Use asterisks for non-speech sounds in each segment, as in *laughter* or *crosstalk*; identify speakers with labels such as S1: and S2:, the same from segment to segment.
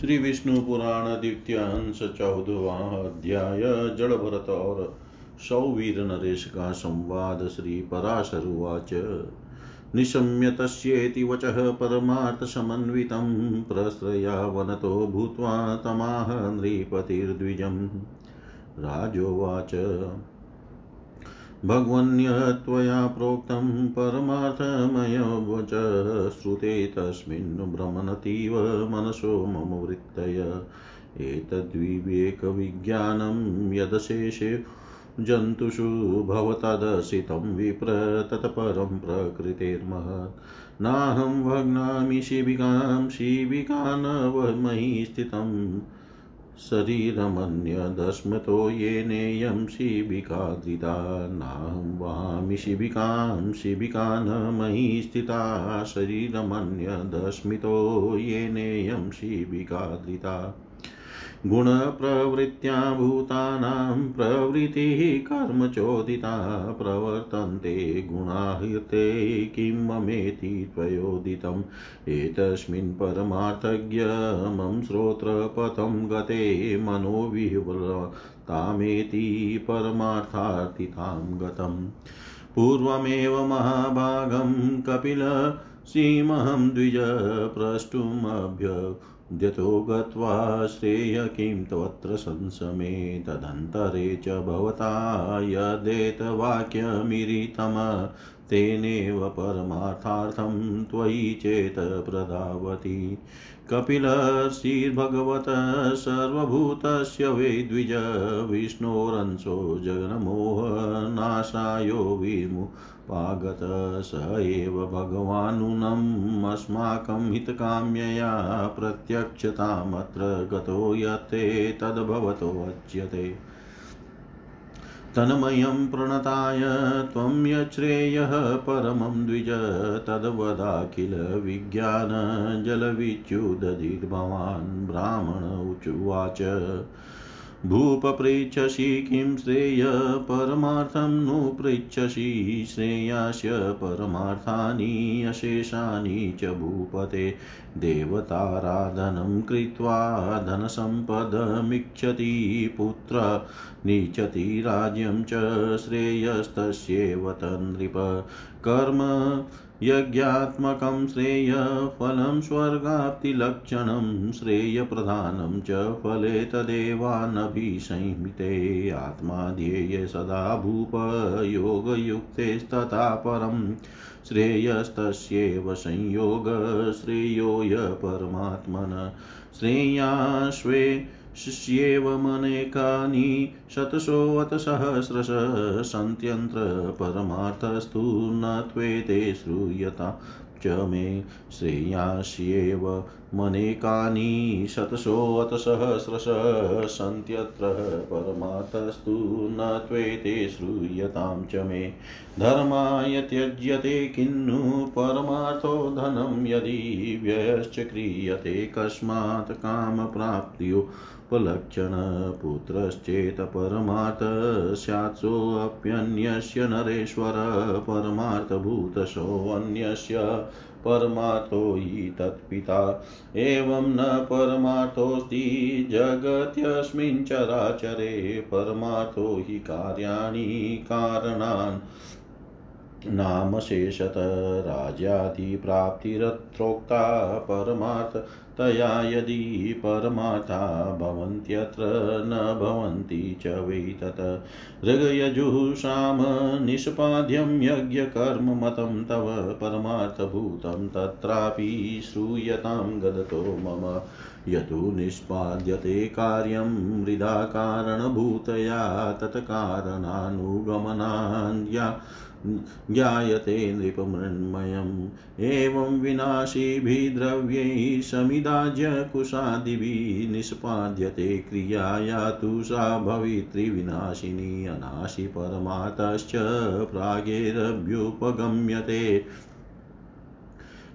S1: श्री विष्णु पुराण द्वितीय अंश चौदवा अध्याय जड़ भरत और सौवीर नरेश का संवाद श्री पराशरुवाच निशम्य तस्येति वचः परमार्थसमन्वितं प्रश्रया वनतो भूत्वा तमाह नृपतिर्द्विजम्। राजोवाच। भगवन्य त्वया प्रोक्तं परमार्थमयवच श्रुते तस्मिन् मनसो मम वृत्तय। एतद्विवेकविज्ञानं यदशेषे जन्तुषु भवतदर्शितं विप्र तत्परं प्रकृतेर्महत्। नाहं भग्नामि शिबिकां शिबिका न वमयि स्थितम्। शरीरमन्यदस्मतो येनेयं शिबिकाधृता नाहं वामि शिबिकां शिबिका न मही स्थिता शरीरमन्यदस्मितो येनेयं शिबिकाधृता गुणप्रवृत्त्या भूतानां प्रवृत्तिः कर्मचोदिता प्रवर्तन्ते गुणाहृते किं ममेति त्वयोदितम्। एतस्मिन् परमार्थज्ञ मम श्रोत्रपथं गते मनोविह्वलतामेति परमार्थार्थितां गतम्। पूर्वमेव महाभागं कपिल सीमहं द्विज प्रष्टुमभ्य द्यतो गत्वा श्रेय किं त्वत्र संसमे तदन्तरे च भवता यदेतवाक्यमिरितम तेनेव परमार्थार्थं त्वयि चेत प्रधावति कपिलश्रीर्भगवत सर्वभूतस्य वै द्विज विष्णोरंशो जगन्मोहनाशायो विमु पागत स एव भगवानुनम् अस्माकं हितकाम्यया प्रत्यक्षतामत्र गतो यते तद्भवतोच्यते। तन्मयं प्रणताय त्वं यच्छ्रेयः परमं द्विज तद्वदाखिल विज्ञानजलविच्युदधिर्भवान् ब्राह्मण उचुवाच भूप पृच्छसि किं श्रेय परमार्थं नु पृच्छसि श्रेयास्य परमार्थानि अशेषानि च भूपते। देवताराधनं कृत्वा धनसम्पदमिच्छति पुत्र, नीचति राज्यं च श्रेयस्तस्येव तन्नृप कर्म यज्ञात्मकं श्रेयफलं, स्वर्गाप्तिलक्षणं श्रेयप्रधानं च फले तदेवानभिसंहिते आत्मा ध्येय सदा भूप योगयुक्तेस्तथा परं श्रेयस्तस्येव संयोग। श्रेयो य परमात्मन। श्रेयाश्वे शिष्येवमनेकानि शतशोऽतसहस्रश सन्त्यन्त्र परमार्थस्तु न त्वेते श्रूयता च मे। श्रेयास्येव मनेकानि शतशोऽतसहस्रश सन्त्यत्र परमार्थस्तु न त्वेते श्रूयतां च मे धर्माय त्यज्यते किन्नु परमार्थो धनं यदि व्ययश्च क्रियते कस्मात् कामप्राप्त्यो उपलक्षणपुत्रश्चेत् परमार्थ स्यात्सोऽप्यन्यस्य नरेश्वर परमार्थभूतसोऽन्यस्य परमार्थो हि तत्पिता। एवं न परमार्थोऽस्ति जगत्यस्मिन् चराचरे परमार्थो हि कार्याणि कारणान्। नामशेषत राज्यादिप्राप्तिरत्रोक्ता परमार्थ तया यदि परमाता भवन्त्यत्र न भवन्ति च वै तत्। ऋगयजुषां निष्पाद्यं यज्ञकर्ममतं तव परमार्थभूतं तत्रापि श्रूयतां गदतो मम। यतु निष्पाद्यते कार्यं मृदा कारणभूतया तत्कारणानुगमनान्या ज्ञायते नृपमृण्मयम् एवं द्रव्य समिदाज्य कुशादिभिः निष्पाद्यते क्रियाया तु सा भवितृविनाशिनी अनाशि परमातश्च प्रागेरभ्युपगम्यते।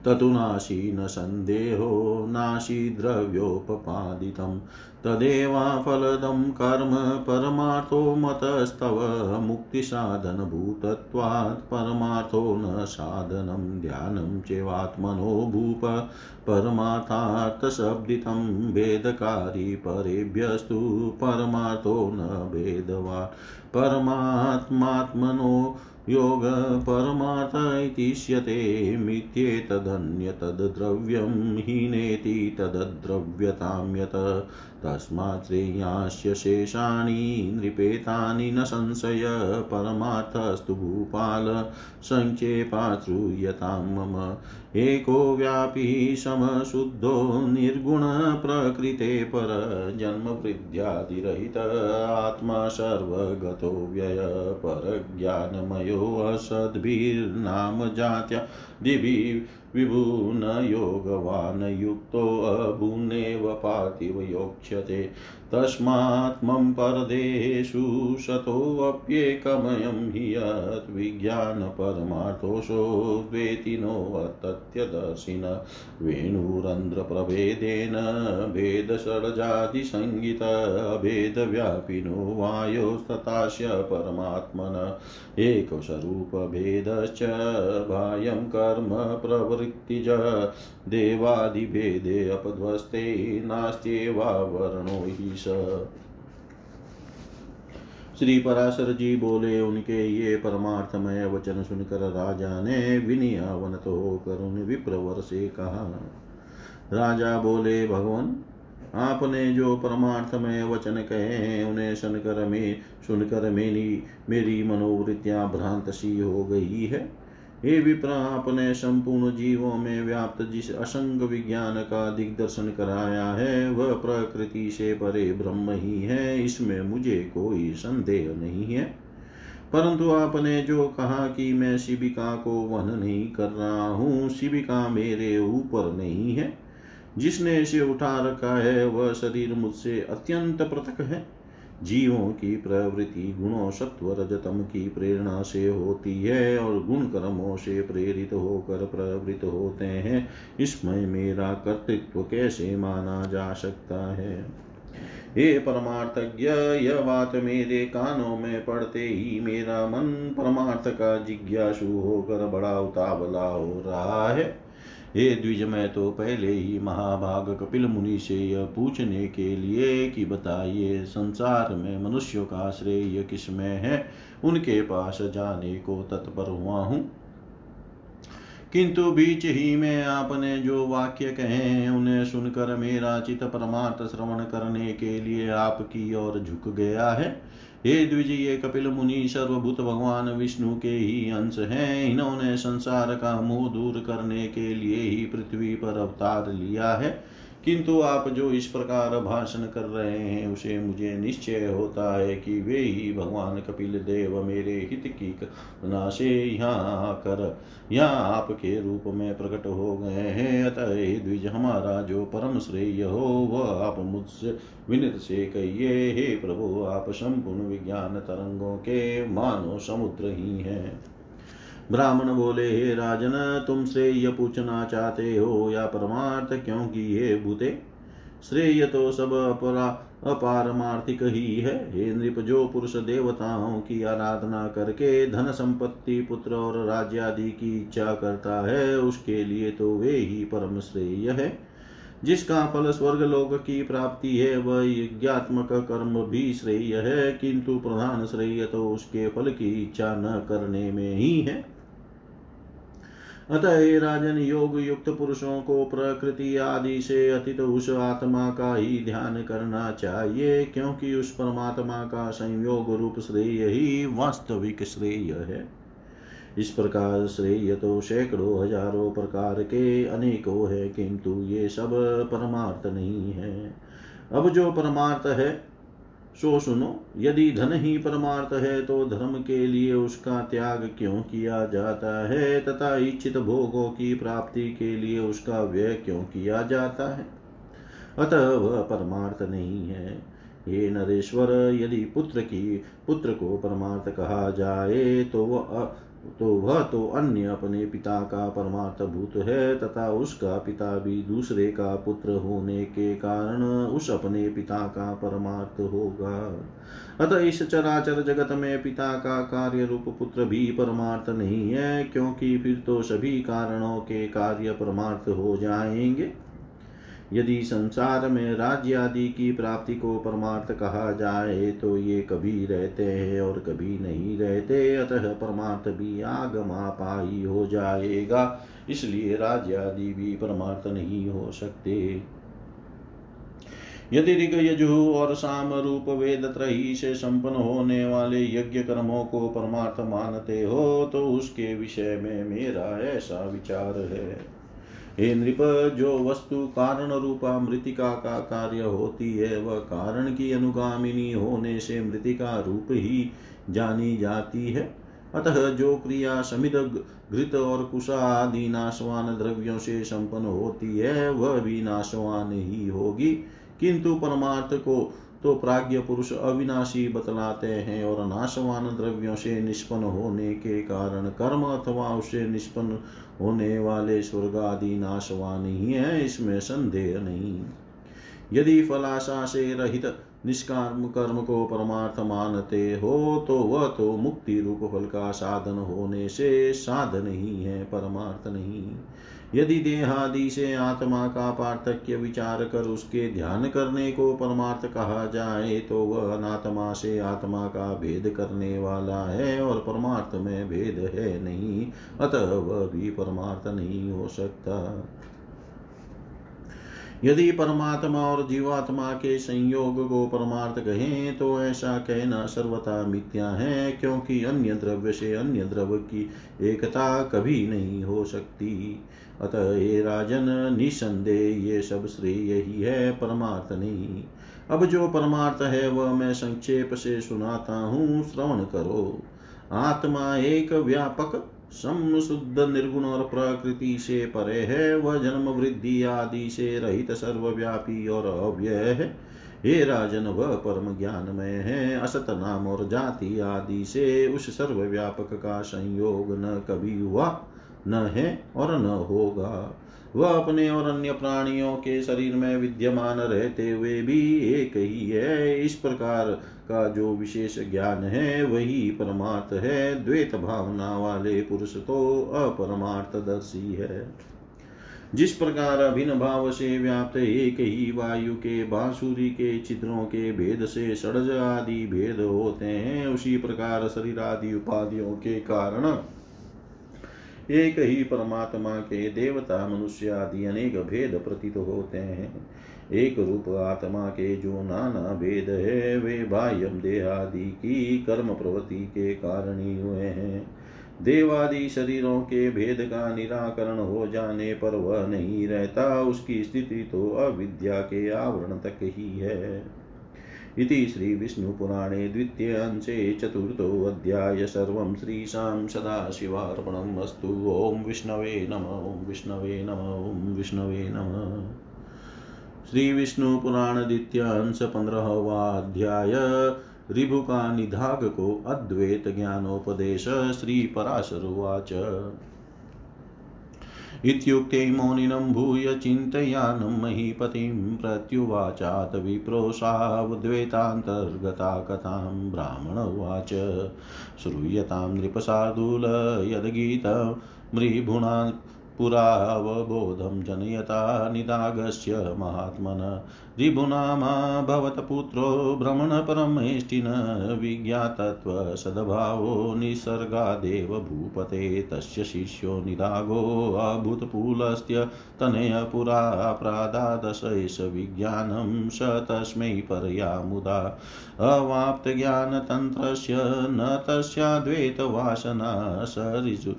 S1: ततु नाशी न सन्देहो नाशी द्रव्योपपादितम्। तदेवाफलदं कर्म परमार्थो मतस्तव, मुक्तिसाधनभूतत्वात् परमार्थो न साधनं ध्यानं चेवात्मनो भूप परमार्थार्थशब्दितं भेदकारी परेभ्यस्तु परमार्थो न भेदवान्। परमात्मात्मनो योग परमार्थ इतिष्यते मिथ्येतदन्यतद्द्रव्यं हीनेति तद्द्रव्यतां यत्। तस्मात् श्रेयास्य शेषाणि नृपेतानि न संशय, परमार्थस्तु भूपाल सङ्क्षेपाश्रूयतां मम एको व्यापी समशुद्धो निर्गुणप्रकृते पर जन्मवृद्ध्यादिरहित आत्मा सर्वगतो व्यय परज्ञानमयोऽसद्भिर्नाम जात्या दिवि विभुन योगवान् युक्तोऽभूनेव पार्थिव योक्ष्यते। तस्मात् मम परदेषु शतोऽप्येकमयं हि यत् विज्ञानपरमार्थोषो द्वेतिनोऽतत्यदर्शिन वेणुरन्ध्रप्रभेदेन भेदषड्जातिसंहित भेदव्यापिनो वायोस्तथास्य परमात्मन। एकस्वरूपभेदश्च बाह्यं कर्म प्रवृत्तिज देवादिभेदे अपध्वस्ते नास्त्येवावरणो हि श्री पराशर जी बोले, उनके ये परमार्थमय वचन सुनकर राजा ने विनियावनत होकर उन विप्रवर से कहा। राजा बोले, भगवान, आपने जो परमार्थमय वचन कहे हैं, उन्हें सुनकर में, सुनकर मेरी मेरी मनोवृत्तियाँ भ्रांत सी हो गई है। हे विप्र आपने संपूर्ण जीवों में व्याप्त जिस असंग विज्ञान का दिग्दर्शन कराया है, वह प्रकृति से परे ब्रह्म ही है, इसमें मुझे कोई संदेह नहीं है। परंतु आपने जो कहा कि मैं शिविका को वहन नहीं कर रहा हूँ, शिविका मेरे ऊपर नहीं है। जिसने इसे उठा रखा है, वह शरीर मुझसे अत्यंत पृथक है। जीवों की प्रवृत्ति गुणों सत्व रजतम की प्रेरणा से होती है और गुण कर्मों से प्रेरित होकर प्रवृत्त होते हैं। इसमें मेरा कर्तृत्व कैसे माना जा सकता है? हे परमार्थज्ञ, यह बात मेरे कानों में पड़ते ही मेरा मन परमार्थ का जिज्ञासु होकर बड़ा उतावला हो रहा है। हे द्विज मैं तो पहले ही महाभाग कपिल मुनि से यह पूछने के लिए कि बताइए, संसार में मनुष्यों का श्रेय किसमें है? उनके पास जाने को तत्पर हुआ हूँ। किंतु बीच ही में आपने जो वाक्य कहे उन्हें सुनकर मेरा चित परमार्थ श्रवण करने के लिए आपकी ओर झुक गया है। हे द्विजीय कपिल मुनि, सर्वभूत भगवान विष्णु के ही अंश हैं। इन्होंने संसार का मोह दूर करने के लिए ही पृथ्वी पर अवतार लिया है। किंतु आप जो इस प्रकार भाषण कर रहे हैं, उसे मुझे निश्चय होता है कि वे ही भगवान कपिल देव मेरे हित की कल्पना से यहाँ कर यहाँ आपके रूप में प्रकट हो गए हैं। अतः द्विज, हमारा जो परम श्रेय हो, वह आप मुझसे विनित से कहिए, हे प्रभु, आप संपूर्ण विज्ञान तरंगों के मानो समुद्र ही हैं। ब्राह्मण बोले, हे राजन तुम श्रेय पूछना चाहते हो या परमार्थ, क्योंकि ये भूते श्रेय तो सब अपरा, अपारमार्थिक ही है। हे नृप, जो पुरुष देवताओं की आराधना करके धन संपत्ति, पुत्र और राज्य आदि की इच्छा करता है, उसके लिए तो वे ही परम श्रेय है। जिसका फल स्वर्ग लोक की प्राप्ति है, वह यज्ञात्मक कर्म भी श्रेय है, किंतु प्रधान श्रेय तो उसके फल की इच्छा न करने में ही है। अतः हे राजन योग युक्त पुरुषों को प्रकृति आदि से अतीत उस आत्मा का ही ध्यान करना चाहिए, क्योंकि उस परमात्मा का संयोग रूप श्रेय ही वास्तविक श्रेय है। इस प्रकार श्रेय तो सैकड़ों हज़ारों प्रकार के अनेकों है, किंतु ये सब परमार्थ नहीं है। अब जो परमार्थ है सो सुनो, यदि धन ही परमार्थ है तो धर्म के लिए उसका त्याग क्यों किया जाता है? तथा इच्छित भोगों की प्राप्ति के लिए उसका व्यय क्यों किया जाता है? अतः वह परमार्थ नहीं है। हे नरेश्वर, यदि पुत्र की, पुत्र को परमार्थ कहा जाए तो वह तो वह तो अन्य अपने पिता का परमार्थ भूत है, तथा उसका पिता भी दूसरे का पुत्र होने के कारण उस अपने पिता का परमार्थ होगा। अतः इस चराचर जगत में पिता का कार्य रूप पुत्र भी परमार्थ नहीं है, क्योंकि फिर तो सभी कारणों के कार्य परमार्थ हो जाएँगे। यदि संसार में राज्य आदि की प्राप्ति को परमार्थ कहा जाए तो ये कभी रहते हैं और कभी नहीं रहते। अतः परमार्थ भी आगमापाई हो जाएगा। इसलिए राज्य आदि भी परमार्थ नहीं हो सकते। यदि ऋग यजु और साम रूप वेद त्रही से संपन्न होने वाले यज्ञ कर्मों को परमार्थ मानते हो तो उसके विषय में मेरा ऐसा विचार है। हे नृप, जो वस्तु कारण रूपा मृतिका का कार्य होती है, वह कारण की अनुगामिनी होने से मृतिका रूप ही जानी जाती है। अतः जो क्रिया समित घृत और कुशा आदि नाशवान द्रव्यों से संपन्न होती है, वह भी नाशवान ही होगी। किंतु परमार्थ को तो प्राज्ञ पुरुष अविनाशी बतलाते हैं और नाशवान द्रव्यों से निष्पन्न होने के कारण कर्म अथवा उससे निष्पन्न होने वाले स्वर्ग आदि नाशवान ही है, इसमें संदेह नहीं। यदि फलाशा से रहित निष्काम कर्म को परमार्थ मानते हो तो वह तो मुक्ति रूप फल का साधन होने से साधन ही है, परमार्थ नहीं। यदि देहादि से आत्मा का पार्थक्य विचार कर उसके ध्यान करने को परमार्थ कहा जाए तो वह अनात्मा से आत्मा का भेद करने वाला है और परमार्थ में भेद है नहीं, अतः वह भी परमार्थ नहीं हो सकता। यदि परमात्मा और जीवात्मा के संयोग को परमार्थ कहें तो ऐसा कहना सर्वथा मिथ्या है, क्योंकि अन्य द्रव्य से अन्य द्रव्य की एकता कभी नहीं हो सकती। अतः ये राजन, निसंदेह ये सब श्रेय ही है, परमार्थ नहीं। अब जो परमार्थ है, वह मैं संक्षेप से सुनाता हूँ, श्रवण करो। आत्मा एक व्यापक सम शुद्ध निर्गुण और प्रकृति से परे है, वह जन्म वृद्धि आदि से रहित सर्वव्यापी और अव्यय है। हे राजन, वह परम ज्ञान में है। असत नाम और जाति आदि से उस सर्वव्यापक का संयोग न कभी हुआ, न है और न होगा। वह अपने और अन्य प्राणियों के शरीर में विद्यमान रहते हुए भी एक ही है। इस प्रकार का जो विशेष ज्ञान है, वही परमार्थ है। द्वैत भावना वाले पुरुष तो अपरमार्थदर्शी है। जिस प्रकार अभिन्न भाव से व्याप्त एक ही वायु के, बांसुरी के चित्रों के भेद से षडज आदि भेद होते हैं, उसी प्रकार शरीर आदि उपाधियों के कारण एक ही परमात्मा के देवता मनुष्य आदि अनेक भेद प्रतीत होते हैं। एक रूप आत्मा के जो नाना भेद है, वे बाह्यम देहादि की कर्म प्रवृत्ति के कारण ही हुए हैं। देवादि शरीरों के भेद का निराकरण हो जाने पर वह नहीं रहता, उसकी स्थिति तो अविद्या के आवरण तक ही है। इति श्रीविष्णुपुराणे द्वितीयांशे चतुर्थोऽध्याय सर्वं श्रीशां सदाशिवार्पणम् अस्तु। ॐ विष्णवे नम, ॐ विष्णवे नम, ॐ विष्णवे नम। श्रीविष्णुपुराण द्वितीयांश पंद्रहवा अध्याय ऋभु का निधाग को इत्युक्ते मौनिनं भूय चिन्तयानं महीपतिं प्रत्युवाचात् विप्रोषावद्वैतान्तर्गता कथां ब्राह्मण उवाच। श्रूयतां नृपशार्दूल यद्गीतमृभुणा पुरावबोधं जनयता निदागस्य महात्मन। ऋभुनामा भवतपुत्रो भ्रमणपरमेष्टिन विज्ञातत्वसद्भावो निसर्गादेव भूपते, तस्य शिष्यो निरागोऽभूतपूलस्त्य तनय पुरा प्रादादशैष विज्ञानं स तस्मै परया मुदा। अवाप्तज्ञानतन्त्रस्य न तस्याद्वैतवासना स ऋजु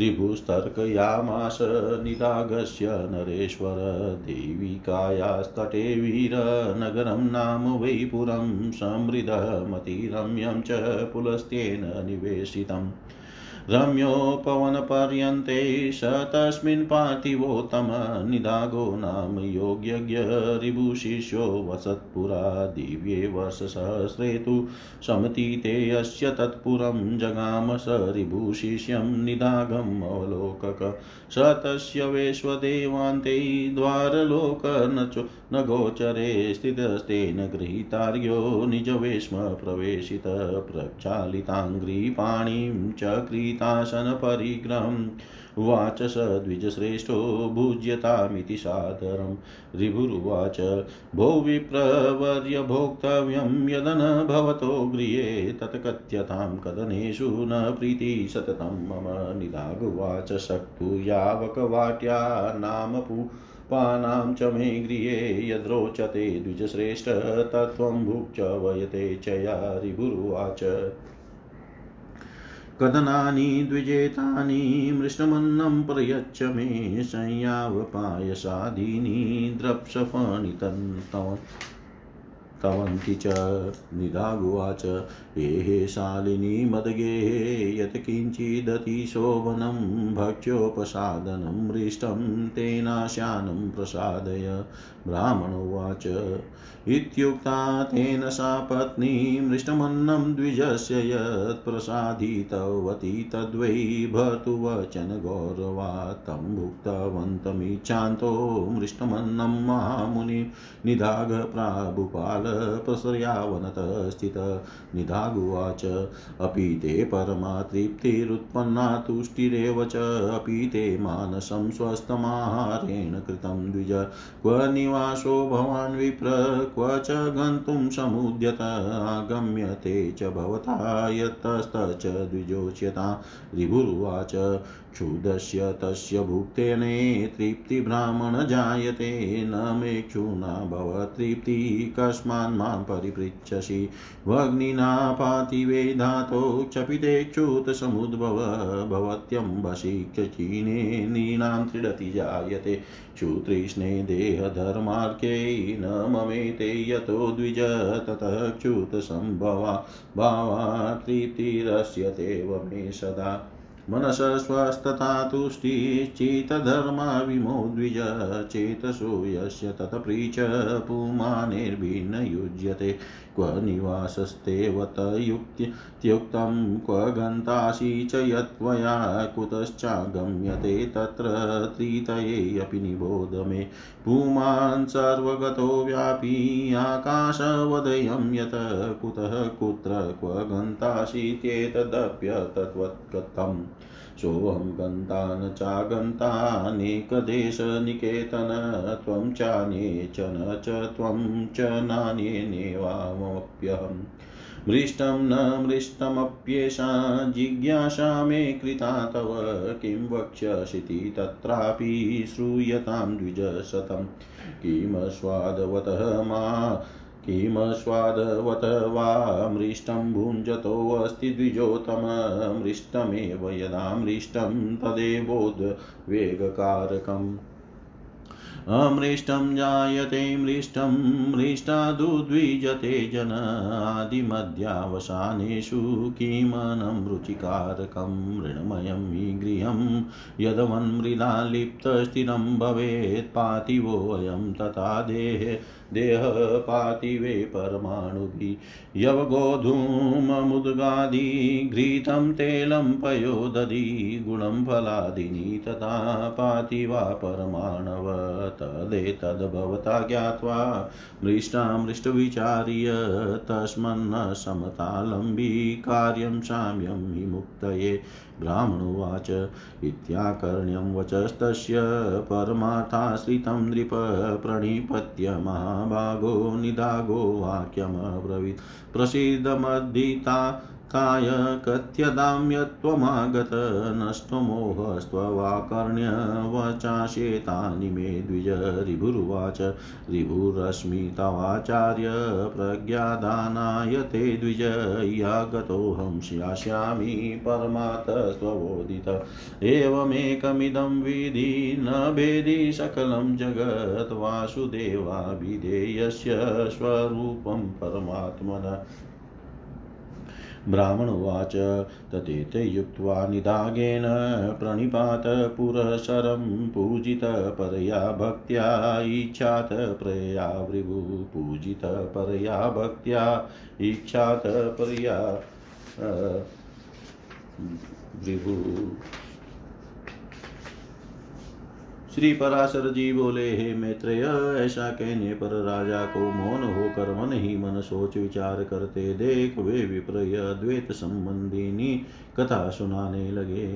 S1: ऋभुस्तर्कयामास निरागस्य नरेश्वर देविकायास्तटे वीरनगरं नाम वैपुरं समृद्धमतिरम्यं च पुलस्त्येन निवेशितम्। रम्योपवनपर्यन्ते स तस्मिन् पार्थिवोत्तम निदागो नाम योग्यज्ञ रिभुशिष्यो वसत्पुरा दिव्ये वर्षसहस्रे तु समतीते अस्य तत्पुरं जगाम स रिभुशिष्यं निदागम् अवलोकक। स तस्य वेश्वदेवान्ते द्वारलोक न गोचरे स्थितस्तेन गृहीतार्यो निजवेश्म प्रवेशित प्रक्षालिताङ्घ्रिपाणिं च क्रीतासनपरिग्रहम् उवाच स द्विजश्रेष्ठो भुज्यतामिति सादरं। ऋभुरुवाच भो विप्रवर्य भोक्तव्यं यदन भवतो गृहे तत्कथ्यतां कदनेषु न प्रीति सततं। मम निदागुवाच शक्तु यावकवाट्या नाम पानां च मे गृहे यद्रोचते द्विजश्रेष्ठ तत्त्वं भुक् च वयते चया या ऋभुरुवाच कदनानि द्विजेतानि मृष्णमन्नं प्रयच्छ मे संयावपायसादीनि द्रप्सफणितन्तवन् तवन्ति च निदागुवाच एहे शालिनी मदगेः यत्किञ्चिदतिशोभनं भक्ष्योपसादनं मृष्टं तेनाशानं प्रसादय। ब्राह्मणोवाच इत्युक्ता तेन सा पत्नी मृष्टमन्नं द्विजस्य यत्प्रसादितवती तद्वै भर्तुवचन गौरवा तं भुक्तवन्तमिच्छान्तो मृष्टमन्नं महामुनि निधाग प्राभुपाल प्रसर्यावनत स्थित निधागुवाच। अपि ते परमा तृप्तिरुत्पन्ना तुष्टिरेव च। अपि ते मानसं स्वस्थमाहारेण कृतं द्विज। क्व निवासो भवान् विप्र, क्व च गन्तुं समुद्यत। आगम्यते च भवता यतस्तच द्विजोच्यता। ऋभुर्वाच क्षुदस्य तस्य भुक्तेने तृप्तिब्राह्मण जायते। न मे क्षुणा भवतृप्ति कस्मान् माँ परिपृच्छसि। भग्निना पातिवे धातो क्षपितेक्षुतसमुद्भव भवत्यम्बसि क्षीणे नीनां त्रिडति जायते। क्षुतृष्णे देहधर्मार्के न ममेते यतो द्विज, ततः च्युतसम्भवा भावा तृप्तिरस्यतेव मे सदा। मनस स्वस्तथा तुष्टिश्चितधर्मा विमो द्विज चेतसो यस्य तत्प्रीच पुमानिर्भिन्न युज्यते क्व निवासस्तेवतयुक्त्युक्तं क्व गन्तासि च यत्त्वया कुतश्चागम्यते तत्र निबोध मे। पुमान् सर्वगतो व्यापी आकाशवदयं यत् कुतः कुत्र क्व गन्तासीत्येतदप्यतत्वत्कथम् सोऽहं गन्ता न चागन्तानेकदेशनिकेतन त्वं चान्येचन च न त्वं च नान्येनेवामप्यहम् मृष्टं न मृष्टमप्येषा जिज्ञासा मे कृता तव, किं वक्ष्यसीति तत्रापि श्रूयतां द्विजशतं किमस्वादवतः मा किमस्वादवत वा मृष्टं भुञ्जतोऽस्ति द्विजोतममृष्टमेव यदा मृष्टं तदेवोद्वेगकारकम् अमृष्टं जायते, मृष्टं मृष्टादुद्विजते जन। आदिमध्यावसानेषु किमनं रुचिकारकं, मृण्मयं गृहं यदवन्मृदा लिप्तस्थिरं भवेत्, पातिवोऽयं तथा देहे। देहपातिवे परमाणुभिः यवगोधूममुद्गादि घृतं तेलं पयोदधि गुणं फलादिनी तथा पातिवा परमाणव तदेतद्भवता ज्ञात्वा मृष्टामृष्टविचार्य तस्मन्न समतालम्बी कार्यं साम्यं विमुक्तये ब्राह्मणोवाच, इत्याकर्ण्यं वचस्तस्य परमार्थाश्रितं नृप प्रणिपत्य महाभागो निदागो वाक्यमब्रवीत्। प्रसीदमद्धिता काय कथ्यदाम्यत्वमागत नष्टमोहस्त्ववाकर्ण्यवचाशेतानि मे द्विज ऋभुर्वाच ऋभुरश्मि तवाचार्य प्रज्ञादानाय ते द्विज यागतोऽहं यास्यामि परमात्स्त्वबोधित एवमेकमिदं विधि न भेदि सकलं जगत् वासुदेवाभिधेयस्य स्वरूपं परमात्मन। ब्राह्मणोवाच तथेत युक्त्वा निदागेन प्रणिपात पुरःसरं पूजित परया भक्त्या इच्छात प्रया भृगु पूजितपरया भक्त्या इच्छात परया भृगु श्री पराशर जी बोले, हे मैत्रेय, ऐसा कहने पर राजा को मौन होकर मन ही मन सोच विचार करते देख वे विप्रय, द्वैत संबंधिनी कथा सुनाने लगे।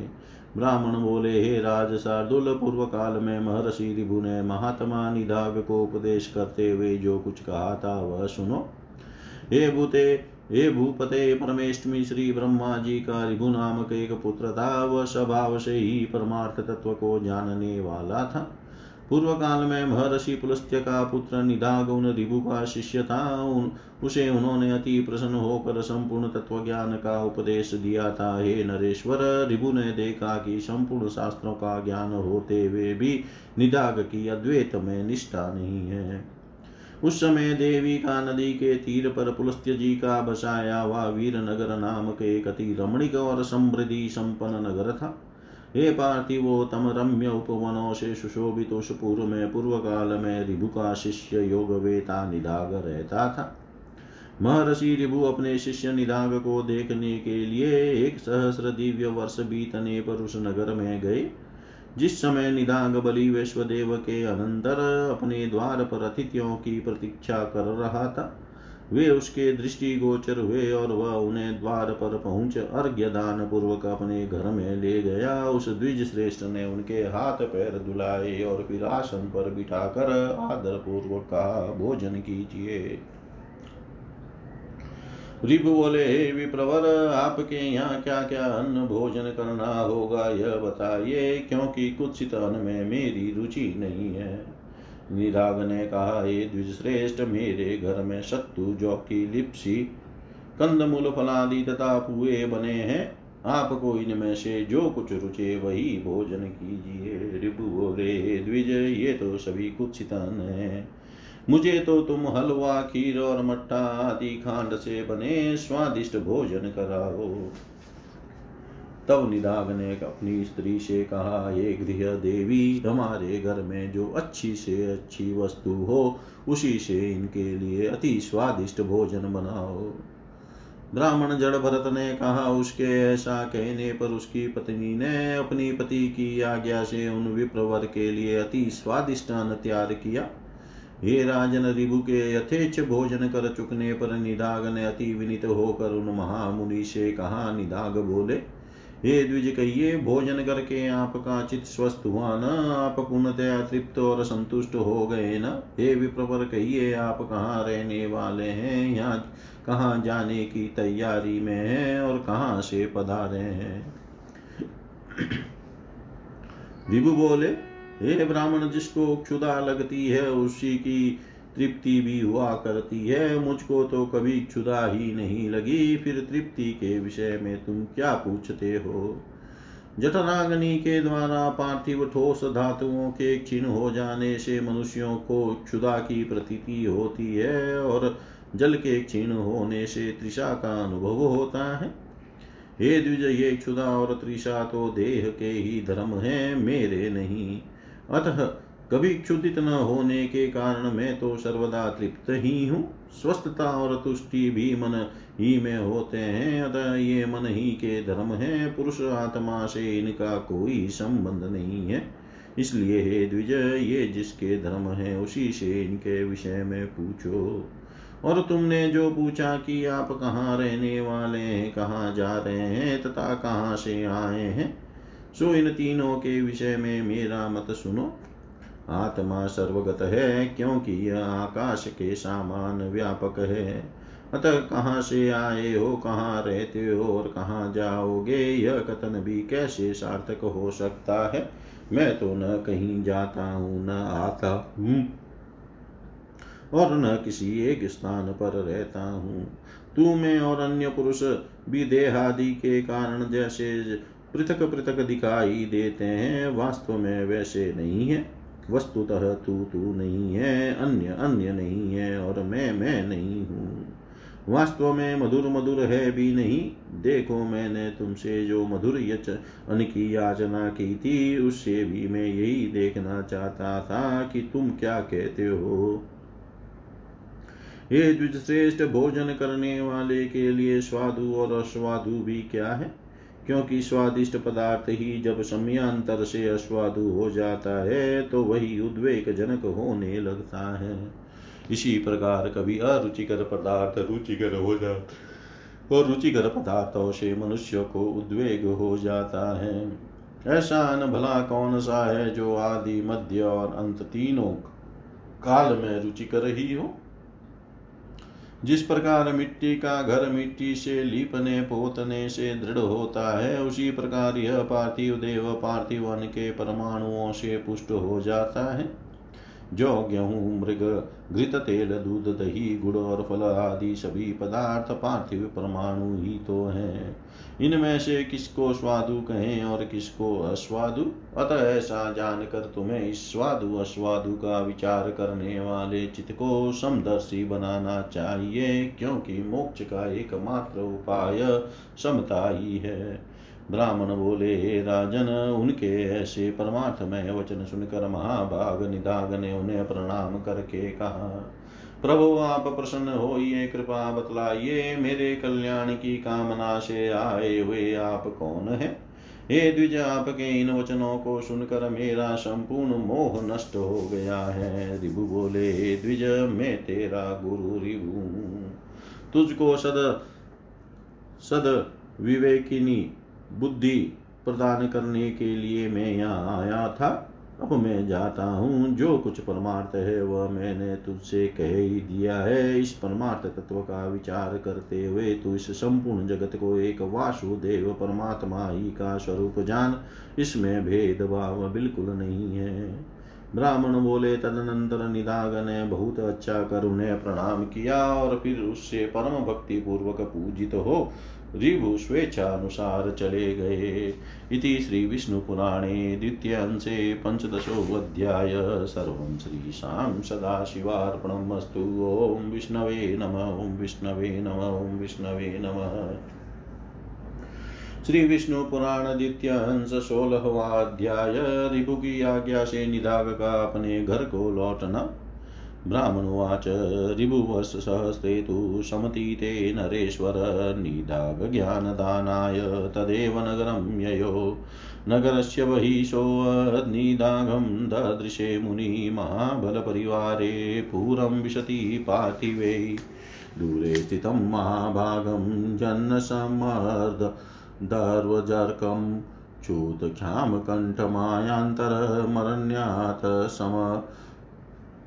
S1: ब्राह्मण बोले, हे राज शार्दुल पूर्व काल में महर्षि रिभु ने महात्मा निधाग को उपदेश करते हुए जो कुछ कहा था वह सुनो। हे भूते हे भूपते परमेष्टमी श्री ब्रह्मा जी का रिभु नामक एक पुत्र था वह स्वभाव से ही परमार्थ तत्व को जानने वाला था। पूर्व काल में महर्षि पुलस्त्य का पुत्र निदाग उन रिभु का शिष्य था। उन, उसे उन्होंने अति प्रसन्न होकर संपूर्ण तत्व ज्ञान का उपदेश दिया था। हे नरेश्वर रिभु ने देखा कि संपूर्ण शास्त्रों का ज्ञान होते हुए भी निदाग की अद्वैत में निष्ठा नहीं है। उस समय देवी का नदी के तीर पर पुलस्त्य जी का बसाया हुआ वीर नगर नामक एक अति रमणिक और समृद्धि संपन्न नगर था। हे पार्थिवोत्तम रम्य उपवनों से सुशोभित उस पूर्व में पूर्व काल में रिभु का शिष्य योग वेता निदाग रहता था। महर्षि रिभु अपने शिष्य निदाग को देखने के लिए एक सहस्र दिव्य वर्ष बीतने पर उस नगर में गए। जिस समय निदांग बलि वैश्वदेव के अनंतर अपने द्वार पर अतिथियों की प्रतीक्षा कर रहा था, वे उसके दृष्टि गोचर हुए और वह उन्हें द्वार पर पहुँच अर्घ्य दान पूर्वक अपने घर में ले गया। उस द्विज श्रेष्ठ ने उनके हाथ पैर दुलाए और फिर आसन पर बिठाकर आदर पूर्वक कहा भोजन कीजिए। रिभु बोले हे विप्रवर, आपके यहाँ क्या क्या अन्न भोजन करना होगा, यह बताइए, क्योंकि कुत्सित अन्न में मेरी रुचि नहीं है। निराग ने कहा, हे द्विजश्रेष्ठ, मेरे घर में सत्तु, जौकी, लिप्सी, कंदमूल, फलादि तथा पुए बने हैं। आपको इनमें से जो कुछ रुचे, वही भोजन कीजिए। रिभु बोले द्विज, ये तो सभी कुछ है। मुझे तो तुम हलवा, खीर और मट्टा आदि खांड से बने स्वादिष्ट भोजन कराओ। तब निदाग ने अपनी स्त्री से कहा ये गृह देवी, हमारे घर में जो अच्छी से अच्छी वस्तु हो, उसी से इनके लिए अति स्वादिष्ट भोजन बनाओ। ब्राह्मण जड़ भरत ने कहा, उसके ऐसा कहने पर उसकी पत्नी ने अपनी पति की आज्ञा से उन विप्रवर के लिए अति स्वादिष्ट अन्न तैयार किया। हे राजन रिभु के यथेच भोजन कर चुकने पर निदाग ने अति विनित होकर उन महामुनि से कहा निदाग बोले? हे द्विज कहिए, भोजन करके आपका चित स्वस्थ हुआ न? आप पुण्यतया तृप्त और संतुष्ट हो गए न? हे विप्रवर कहिए, आप कहाँ रहने वाले हैं? यहाँ कहाँ जाने की तैयारी में है और कहाँ से पधारे हैं? *coughs* विभु बोले हे ब्राह्मण, जिसको क्षुदा लगती है, उसी की तृप्ति भी हुआ करती है। मुझको तो कभी क्षुदा ही नहीं लगी। फिर तृप्ति के विषय में तुम क्या पूछते हो? जठराग्नि के द्वारा पार्थिव ठोस धातुओं के क्षीण हो जाने से मनुष्यों को क्षुदा की प्रतीति होती है और जल के क्षीण होने से त्रिषा का अनुभव होता है। हे द्विज ये क्षुदा और त्रिषा तो देह के ही धर्म है, मेरे नहीं। अतः कभी क्षुदित न होने के कारण मैं तो सर्वदा तृप्त ही हूँ। स्वस्थता और तुष्टि भी मन ही में होते हैं। अतः ये मन ही के धर्म है। पुरुष आत्मा से इनका कोई संबंध नहीं है। इसलिए हे द्विज, ये जिसके धर्म है, उसी से इनके विषय में पूछो। और तुमने जो पूछा कि आप कहाँ रहने वाले हैं, कहाँ जा रहे हैं, तथा कहाँ से आए हैं सो इन तीनों के विषय में मेरा मत सुनो। आत्मा सर्वगत है, क्योंकि यह आकाश के सामान व्यापक है। अतः कहाँ से आए हो, कहाँ रहते हो और कहाँ जाओगे, यह कथन भी कैसे सार्थक हो सकता है? मैं तो न कहीं जाता हूँ, न आता हूँ और न किसी एक स्थान पर रहता हूँ। तू में और अन्य पुरुष भी देहादि के कारण जैसे पृथक पृथक दिखाई देते हैं, वास्तव में वैसे नहीं है। वस्तुतः तू तू नहीं है, अन्य अन्य नहीं है और मैं मैं नहीं हूँ। वास्तव में मधुर मधुर है भी नहीं। देखो मैंने तुमसे जो मधुर यचन की याचना की थी, उससे भी मैं यही देखना चाहता था कि तुम क्या कहते हो। ये द्विजश्रेष्ठ भोजन करने वाले के लिए स्वादु और अस्वादु भी क्या है? क्योंकि स्वादिष्ट पदार्थ ही जब समयांतर से अस्वादु हो जाता है तो वही उद्वेग जनक होने लगता है। इसी प्रकार कभी अरुचिकर पदार्थ रुचिकर हो जाता और रुचिकर पदार्थों से मनुष्य को उद्वेग हो जाता है। ऐसा न भला कौन सा है जो आदि, मध्य और अंत तीनों काल में रुचिकर ही हो? जिस प्रकार मिट्टी का घर मिट्टी से लीपने पोतने से दृढ़ होता है, उसी प्रकार यह पार्थिव देव पार्थिव के परमाणुओं से पुष्ट हो जाता है। जो गेहूँ, मृग, घृत, तेल, दूध, दही, गुड़ और फल आदि सभी पदार्थ पार्थिव परमाणु ही तो हैं। इनमें से किसको स्वादु कहें और किसको अस्वादु अतः ऐसा जानकर तुम्हें इस स्वादु अस्वादु का विचार करने वाले चित्त को समदर्शी बनाना चाहिए, क्योंकि मोक्ष का एकमात्र उपाय समता ही है। ब्राह्मण बोले, राजन, उनके ऐसे परमार्थमय वचन सुनकर महाभाग निदाग ने उन्हें प्रणाम करके कहा, प्रभु, आप प्रसन्न हो ये कृपा बतलाइए, मेरे कल्याण की कामना से आए हुए आप कौन है? हे द्विज, आपके इन वचनों को सुनकर मेरा संपूर्ण मोह नष्ट हो गया है। रिभु बोले, द्विज, मैं तेरा गुरु रिभु तुझको सद सद विवेकिनी बुद्धि प्रदान करने के लिए मैं यहाँ आया था। अब मैं जाता हूँ, जो कुछ परमार्थ है वह मैंने तुझसे कह ही दिया है। इस परमार्थ तत्व का विचार करते हुए तू इस संपूर्ण जगत को एक वासुदेव परमात्मा ही का स्वरूप जान। इसमें भेदभाव बिल्कुल नहीं है। ब्राह्मण बोले, तदनंतर निदाग ने बहुत अच्छा कर उन्हें प्रणाम किया और फिर उससे परम भक्ति पूर्वक पूजित हो, ऋभु स्वेच्छानुसार चले गए। इति श्रीविष्णुपुराणे द्वितीयांशे पञ्चदशोऽध्याय सर्वं श्रीशां सदाशिवार्पणम् अस्तु ॐ विष्णवे नम ॐ विष्णवे नम ॐ विष्णवे नमः। श्री विष्णु पुराण द्वितीय अंश सोलहवा अध्याय की आज्ञा से निदाग का अपने घर को लौटना ब्राह्मणोवाच रिभुवत्सहस्ते तु समतीते नरेश्वर निदागज्ञानदानाय तदेव नगरं ययो। नगरस्य बहिषोऽनिदाघं ददृशे मुनि महाबलपरिवारे पुरं विशति पार्थिवे। दूरे स्थितं महाभागं जन्नसमर्द दर्वजर्कं चूतख्यामकण्ठमायान्तरमरण्यात् सम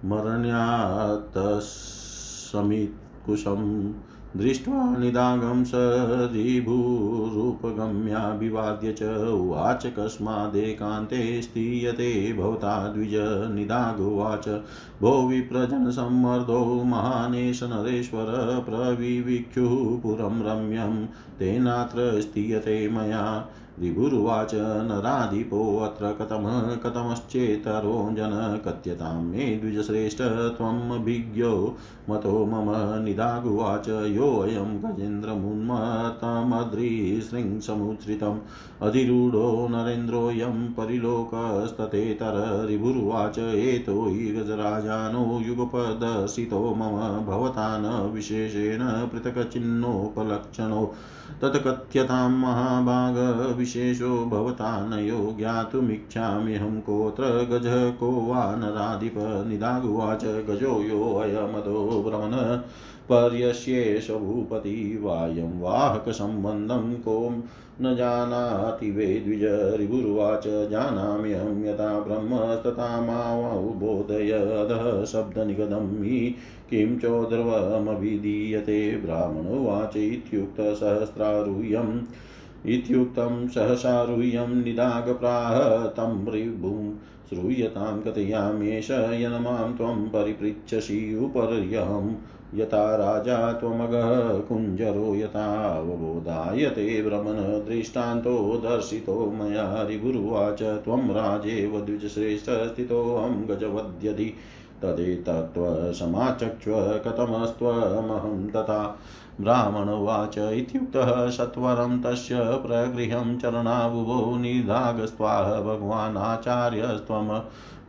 S1: मरण्यात्तसमित्कुशं दृष्ट्वा निदागं सरिभूरूपगम्याभिवाद्य च उवाच कस्मादेकान्ते स्थीयते भवता द्विज निदागुवाच भो विप्रजनसम्मर्दो महानेश नरेश्वर प्रविवीक्षुः पुरं रम्यं, तेनात्र स्थीयते मया। विभुरुवाच नराधिपोऽत्र कथमः कथमश्चेतरोऽञ्जन कथ्यतां मे द्विजश्रेष्ठ त्वमभिज्ञो मतो मम निदागुवाच योऽयं गजेन्द्रमुन्मत्तमद्रिशृङ्समुच्छ्रितम् अधिरूढो नरेन्द्रोऽयं परिलोकस्तथेतररिभुरुवाच एतो हि गजराजानो युगपदर्शितो। मम भवता न विशेषेण पृथक्चिन्नोपलक्षणो। तत्कथ्यतां महाभागविशेषो भवता नयो ज्ञातुमिच्छाम्यहं कोऽत्र गजः को वा नराधिप निदागुवाच गजो योऽयमदो भ्रमण पर्यस्येष भूपति वायं वाहकसम्बन्धं को न जानाति वे द्विजरिगुरुवाच जानाम्यहं यथा ब्रह्मस्तथा मावबोधय अधः शब्दनिगदं हि किं चोद्रवमभिधीयते ब्राह्मणोवाच इत्युक्तसहस्रारूह्यम् इत्युक्तं सहसारूह्यं निदागप्राह तं ऋभुं श्रूयतां कथयाम्येष यनमां त्वं परिपृच्छसि उपर्यहं। यथा राजा त्वमगः कुञ्जरो यथावबोधायते भ्रमण दृष्टान्तो दर्शितो मया रिगुरुवाच त्वं राजेव द्विजश्रेष्ठ स्थितोऽहं गजवद्यधि। तदेतत्त्वसमाचक्ष्व कथमस्त्वमहं तथा। ब्राह्मणोवाच इत्युक्तः सत्वरं तस्य प्रगृहं चरणाबुभो निधागस्त्वाह भगवानाचार्यस्त्वं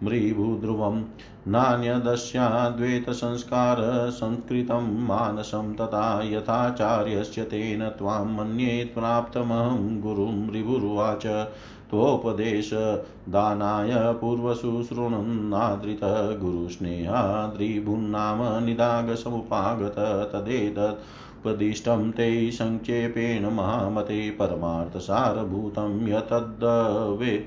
S1: मृभुध्रुवं। नान्यदस्याद्वैतसंस्कारसंस्कृतं मानसं तथा यथाचार्यस्य तेन त्वां मन्ये प्राप्तमहं गुरुं रिभुरुवाच त्वोपदेशदानाय पूर्वशुश्रुणन्नादृतः गुरुस्नेहाद्रिभुन्नाम निदागसमुपागत तदेतत्पदिष्टं ते सङ्क्षेपेण महामते परमार्थसारभूतं यतद्वे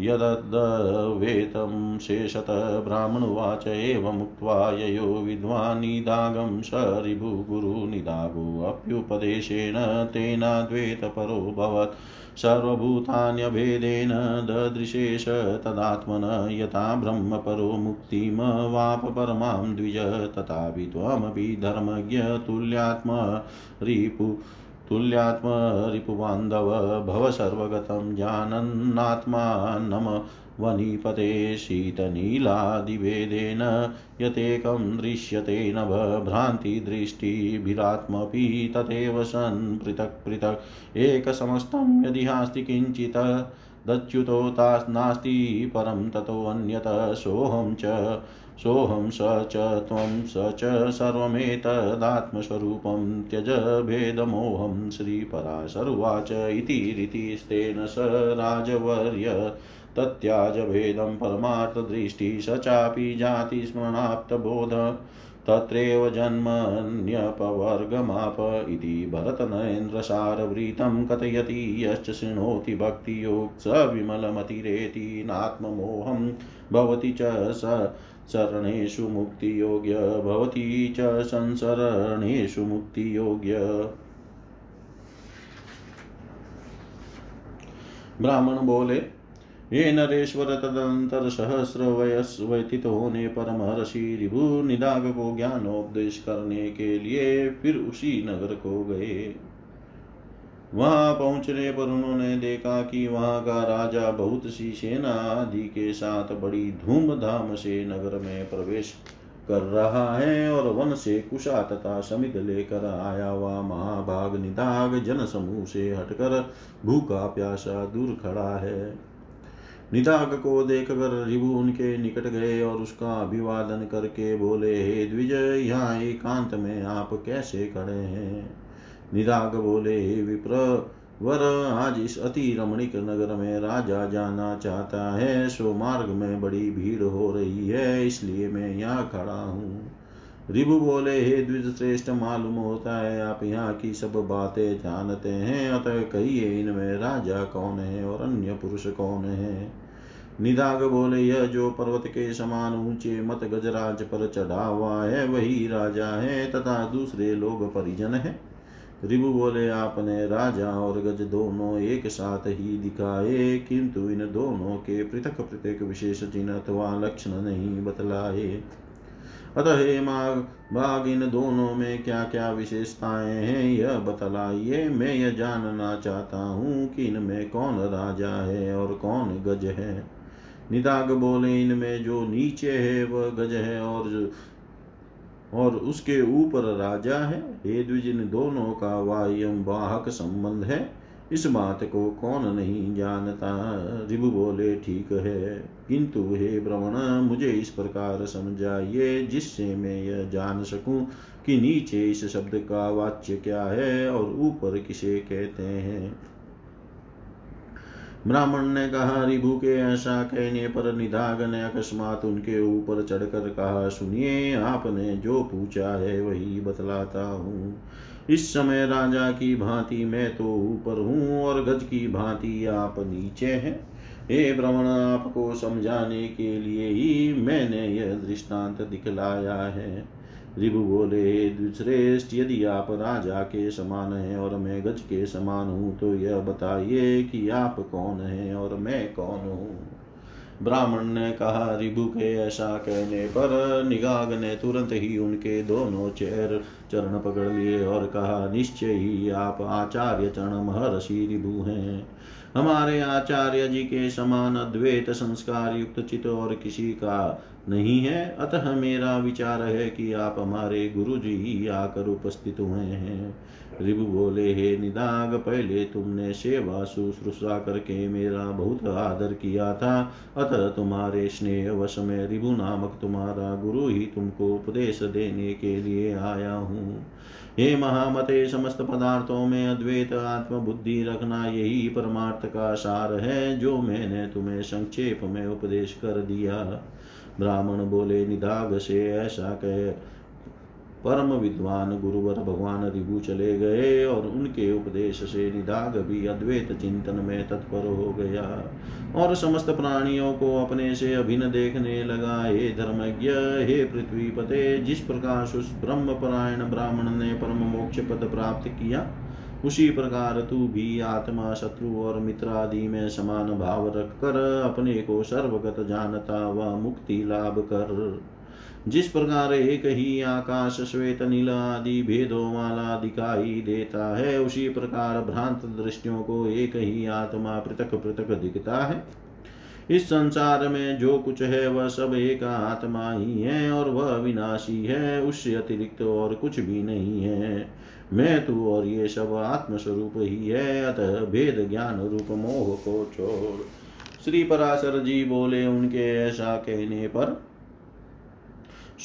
S1: यदद्वेतं शेषत ब्राह्मणुवाच एवमुक्त्वा ययो विद्वानिदागं स ऋभुगुरुनिदागोऽप्युपदेशेन तेनाद्वैतपरोऽभवत् सर्वभूतान्यभेदेन ददृशेष तदात्मन यथा ब्रह्मपरो मुक्तिमवाप परमां द्विज, तथापि त्वमपि धर्मज्ञ रिपु तुल्यात्मरिपुबान्धव भव सर्वगतं जानन्नात्मानम वनिपते शीतनीलादिवेदेन यतेकं दृश्यते नभ भ्रान्तिदृष्टिभिरात्मपि तथैव सन् पृथक् पृथक् एकसमस्तं यदि हास्ति किञ्चित् दच्युतो नास्ति परं ततोऽन्यत सोऽहं च सोऽहं स च त्वं स च सर्वमेतदात्मस्वरूपं त्यज भेदमोहं श्रीपराशरुवाच इति रीतिस्तेन स राजवर्य तत्याजभेदं परमार्थदृष्टि स चापि जातिस्मरणाप्तबोध तत्रैव जन्मन्यपवर्गमाप इति भरतनरेन्द्रसारवृतं कथयति यश्च शृणोति भक्तियोग स विमलमतिरेति नात्ममोहं भवति च स शरणेषु मुक्तियोग्य भवति च संसरणेषु मुक्तियोग्य। ब्राह्मण बोले ये नरेश्वर तदंतर सहस्र वयस व्यतीत होने पर महर्षि रिभु निदाग को ज्ञानोपदेश करने के लिए फिर उसी नगर को गए। वहाँ पहुँचने पर उन्होंने देखा कि वहाँ का राजा बहुत सी सेना आदि के साथ बड़ी धूमधाम से नगर में प्रवेश कर रहा है और वन से कुशा तथा समित लेकर आया हुआ महाभाग निदाग जन समूह से हटकर भूखा प्यासा दूर खड़ा है। निदाग को देखकर रिभु उनके निकट गए और उसका अभिवादन करके बोले, हे द्विजय, यहाँ एकांत में आप कैसे खड़े हैं? निदाग बोले, विप्र, वर आज इस अति रमणीक नगर में राजा जाना चाहता है। सो मार्ग में बड़ी भीड़ हो रही है, इसलिए मैं यहाँ खड़ा हूँ। रिभु बोले, हे द्विज श्रेष्ठ मालूम होता है आप यहाँ की सब बातें जानते हैं। अतः कहिए, इनमें राजा कौन है और अन्य पुरुष कौन है? निदाग बोले, यह जो पर्वत के समान ऊँचे मत गजराज पर चढ़ा हुआ है, वही राजा है तथा दूसरे लोग परिजन है। रिभु बोले, आपने राजा और गज दोनों एक साथ ही दिखाए, किंतु इन दोनों के पृथक पृथक विशेष चिन्ह अथवा लक्षण नहीं बतलाए। अतः हे भाग इन दोनों में क्या क्या विशेषताएँ हैं, यह बतलाइए। मैं यह जानना चाहता हूँ कि इनमें कौन राजा है और कौन गज है। निदाग बोले, इनमें जो नीचे है, वह गज है और और उसके ऊपर राजा है। हे द्विजिन, दोनों का वायम वाहक संबंध है। इस बात को कौन नहीं जानता? रिभु बोले, ठीक है। किंतु हे भ्रमण मुझे इस प्रकार समझाइए, जिससे मैं यह जान सकूँ कि नीचे इस शब्द का वाच्य क्या है और ऊपर किसे कहते हैं। ब्राह्मण ने कहा रिभु के ऐसा कहने पर निधाग ने अकस्मात उनके ऊपर चढ़कर कहा, सुनिए, आपने जो पूछा है वही बतलाता हूँ। इस समय राजा की भांति मैं तो ऊपर हूँ और गज की भांति आप नीचे हैं। हे भ्रमण आपको समझाने के लिए ही मैंने यह दृष्टांत दिखलाया है। रिभु बोले दुश्रेष्ठ यदि आप राजा के समान हैं और मैं गज के समान हूँ तो यह बताइए कि आप कौन हैं और मैं कौन हूँ? ब्राह्मण ने कहा, रिभु के ऐसा कहने पर निगाग ने तुरंत ही उनके दोनों चेहर चरण पकड़ लिए और कहा, निश्चय ही आप आचार्य चरण महर्षि रिभु हैं। हमारे आचार्य जी के समान अद्वैत, संस्कार युक्त चित और किसी का नहीं है। अतः मेरा विचार है कि आप हमारे गुरु जी ही आकर उपस्थित हुए हैं। रिभु बोले, हे निदाग, पहले तुमने सेवा शुश्रूषा करके मेरा बहुत आदर किया था। अतः तुम्हारे स्नेह वश में रिभु नामक तुम्हारा गुरु ही तुमको उपदेश देने के लिए आया हूँ। हे महामते, समस्त पदार्थों में अद्वैत आत्म बुद्धि रखना यही परमार्थ का सार है, जो मैंने तुम्हें संक्षेप में उपदेश कर दिया। ब्राह्मण बोले निदाग से ऐसा कह। परम विद्वान गुरुवर भगवान रिभु चले गए और उनके उपदेश से निदाग भी अद्वैत चिंतन में तत्पर हो गया और समस्त प्राणियों को अपने से अभिन्न देखने लगा। हे धर्मज्ञ, हे पृथ्वी पते जिस प्रकार उस ब्रह्म परायण ब्राह्मण ने परम मोक्ष पद प्राप्त किया उसी प्रकार तू भी आत्मा, शत्रु और मित्र आदि में समान भाव रख कर अपने को सर्वगत जानता व मुक्ति लाभ कर। जिस प्रकार एक ही आकाश, श्वेत, नील आदि भेदों वाला दिखाई देता है, उसी प्रकार भ्रांत दृष्टियों को एक ही आत्मा पृथक पृथक दिखता है। इस संसार में जो कुछ है, वह सब एक आत्मा ही है और वह विनाशी है, उससे अतिरिक्त और कुछ भी नहीं है। मैं तू और ये सब आत्मस्वरूप ही है, अतः भेद ज्ञान रूप मोह को छोड़। श्री पराशर जी बोले उनके ऐसा कहने पर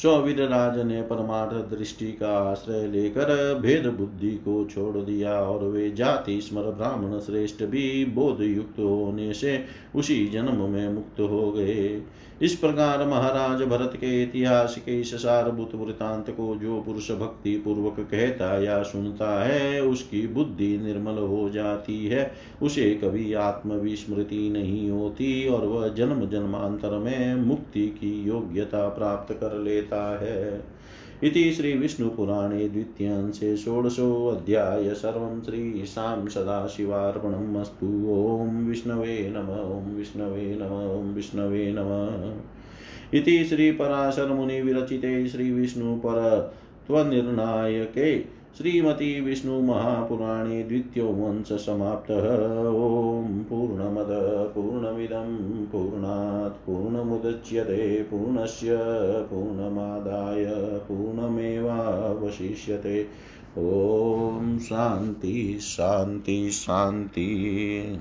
S1: सौविद राज ने परमार्थ दृष्टि का आश्रय लेकर भेद बुद्धि को छोड़ दिया और वे जाति स्मर ब्राह्मण श्रेष्ठ भी बोध युक्त होने से उसी जन्म में मुक्त हो गए। इस प्रकार महाराज भरत के इतिहास के इस सारभूत वृतांत को जो पुरुष भक्ति पूर्वक कहता या सुनता है, उसकी बुद्धि निर्मल हो जाती है। उसे कभी आत्मविस्मृति नहीं होती और वह जन्म जन्मांतर में मुक्ति की योग्यता प्राप्त कर लेता है। इति श्रीविष्णुपुराणे द्वितीयांशे षोडशोऽध्याय सर्वं श्रीशां सदाशिवार्पणम् अस्तु। ॐ विष्णवे नम, ॐ विष्णवे नम, ॐ विष्णवे नम। इति श्रीपराशरमुनिविरचिते श्रीविष्णुपर त्वनिर्णायके श्रीमती विष्णुमहापुराणे द्वितीयोवंश समाप्तः। ॐ पूर्णमद, पूर्णमिदं, पूर्णात्, पूर्णमुदच्यते, पूर्णस्य, पूर्णमादाय, पूर्णमेवावशिष्यते। ॐ शान्ति शान्ति शान्ति।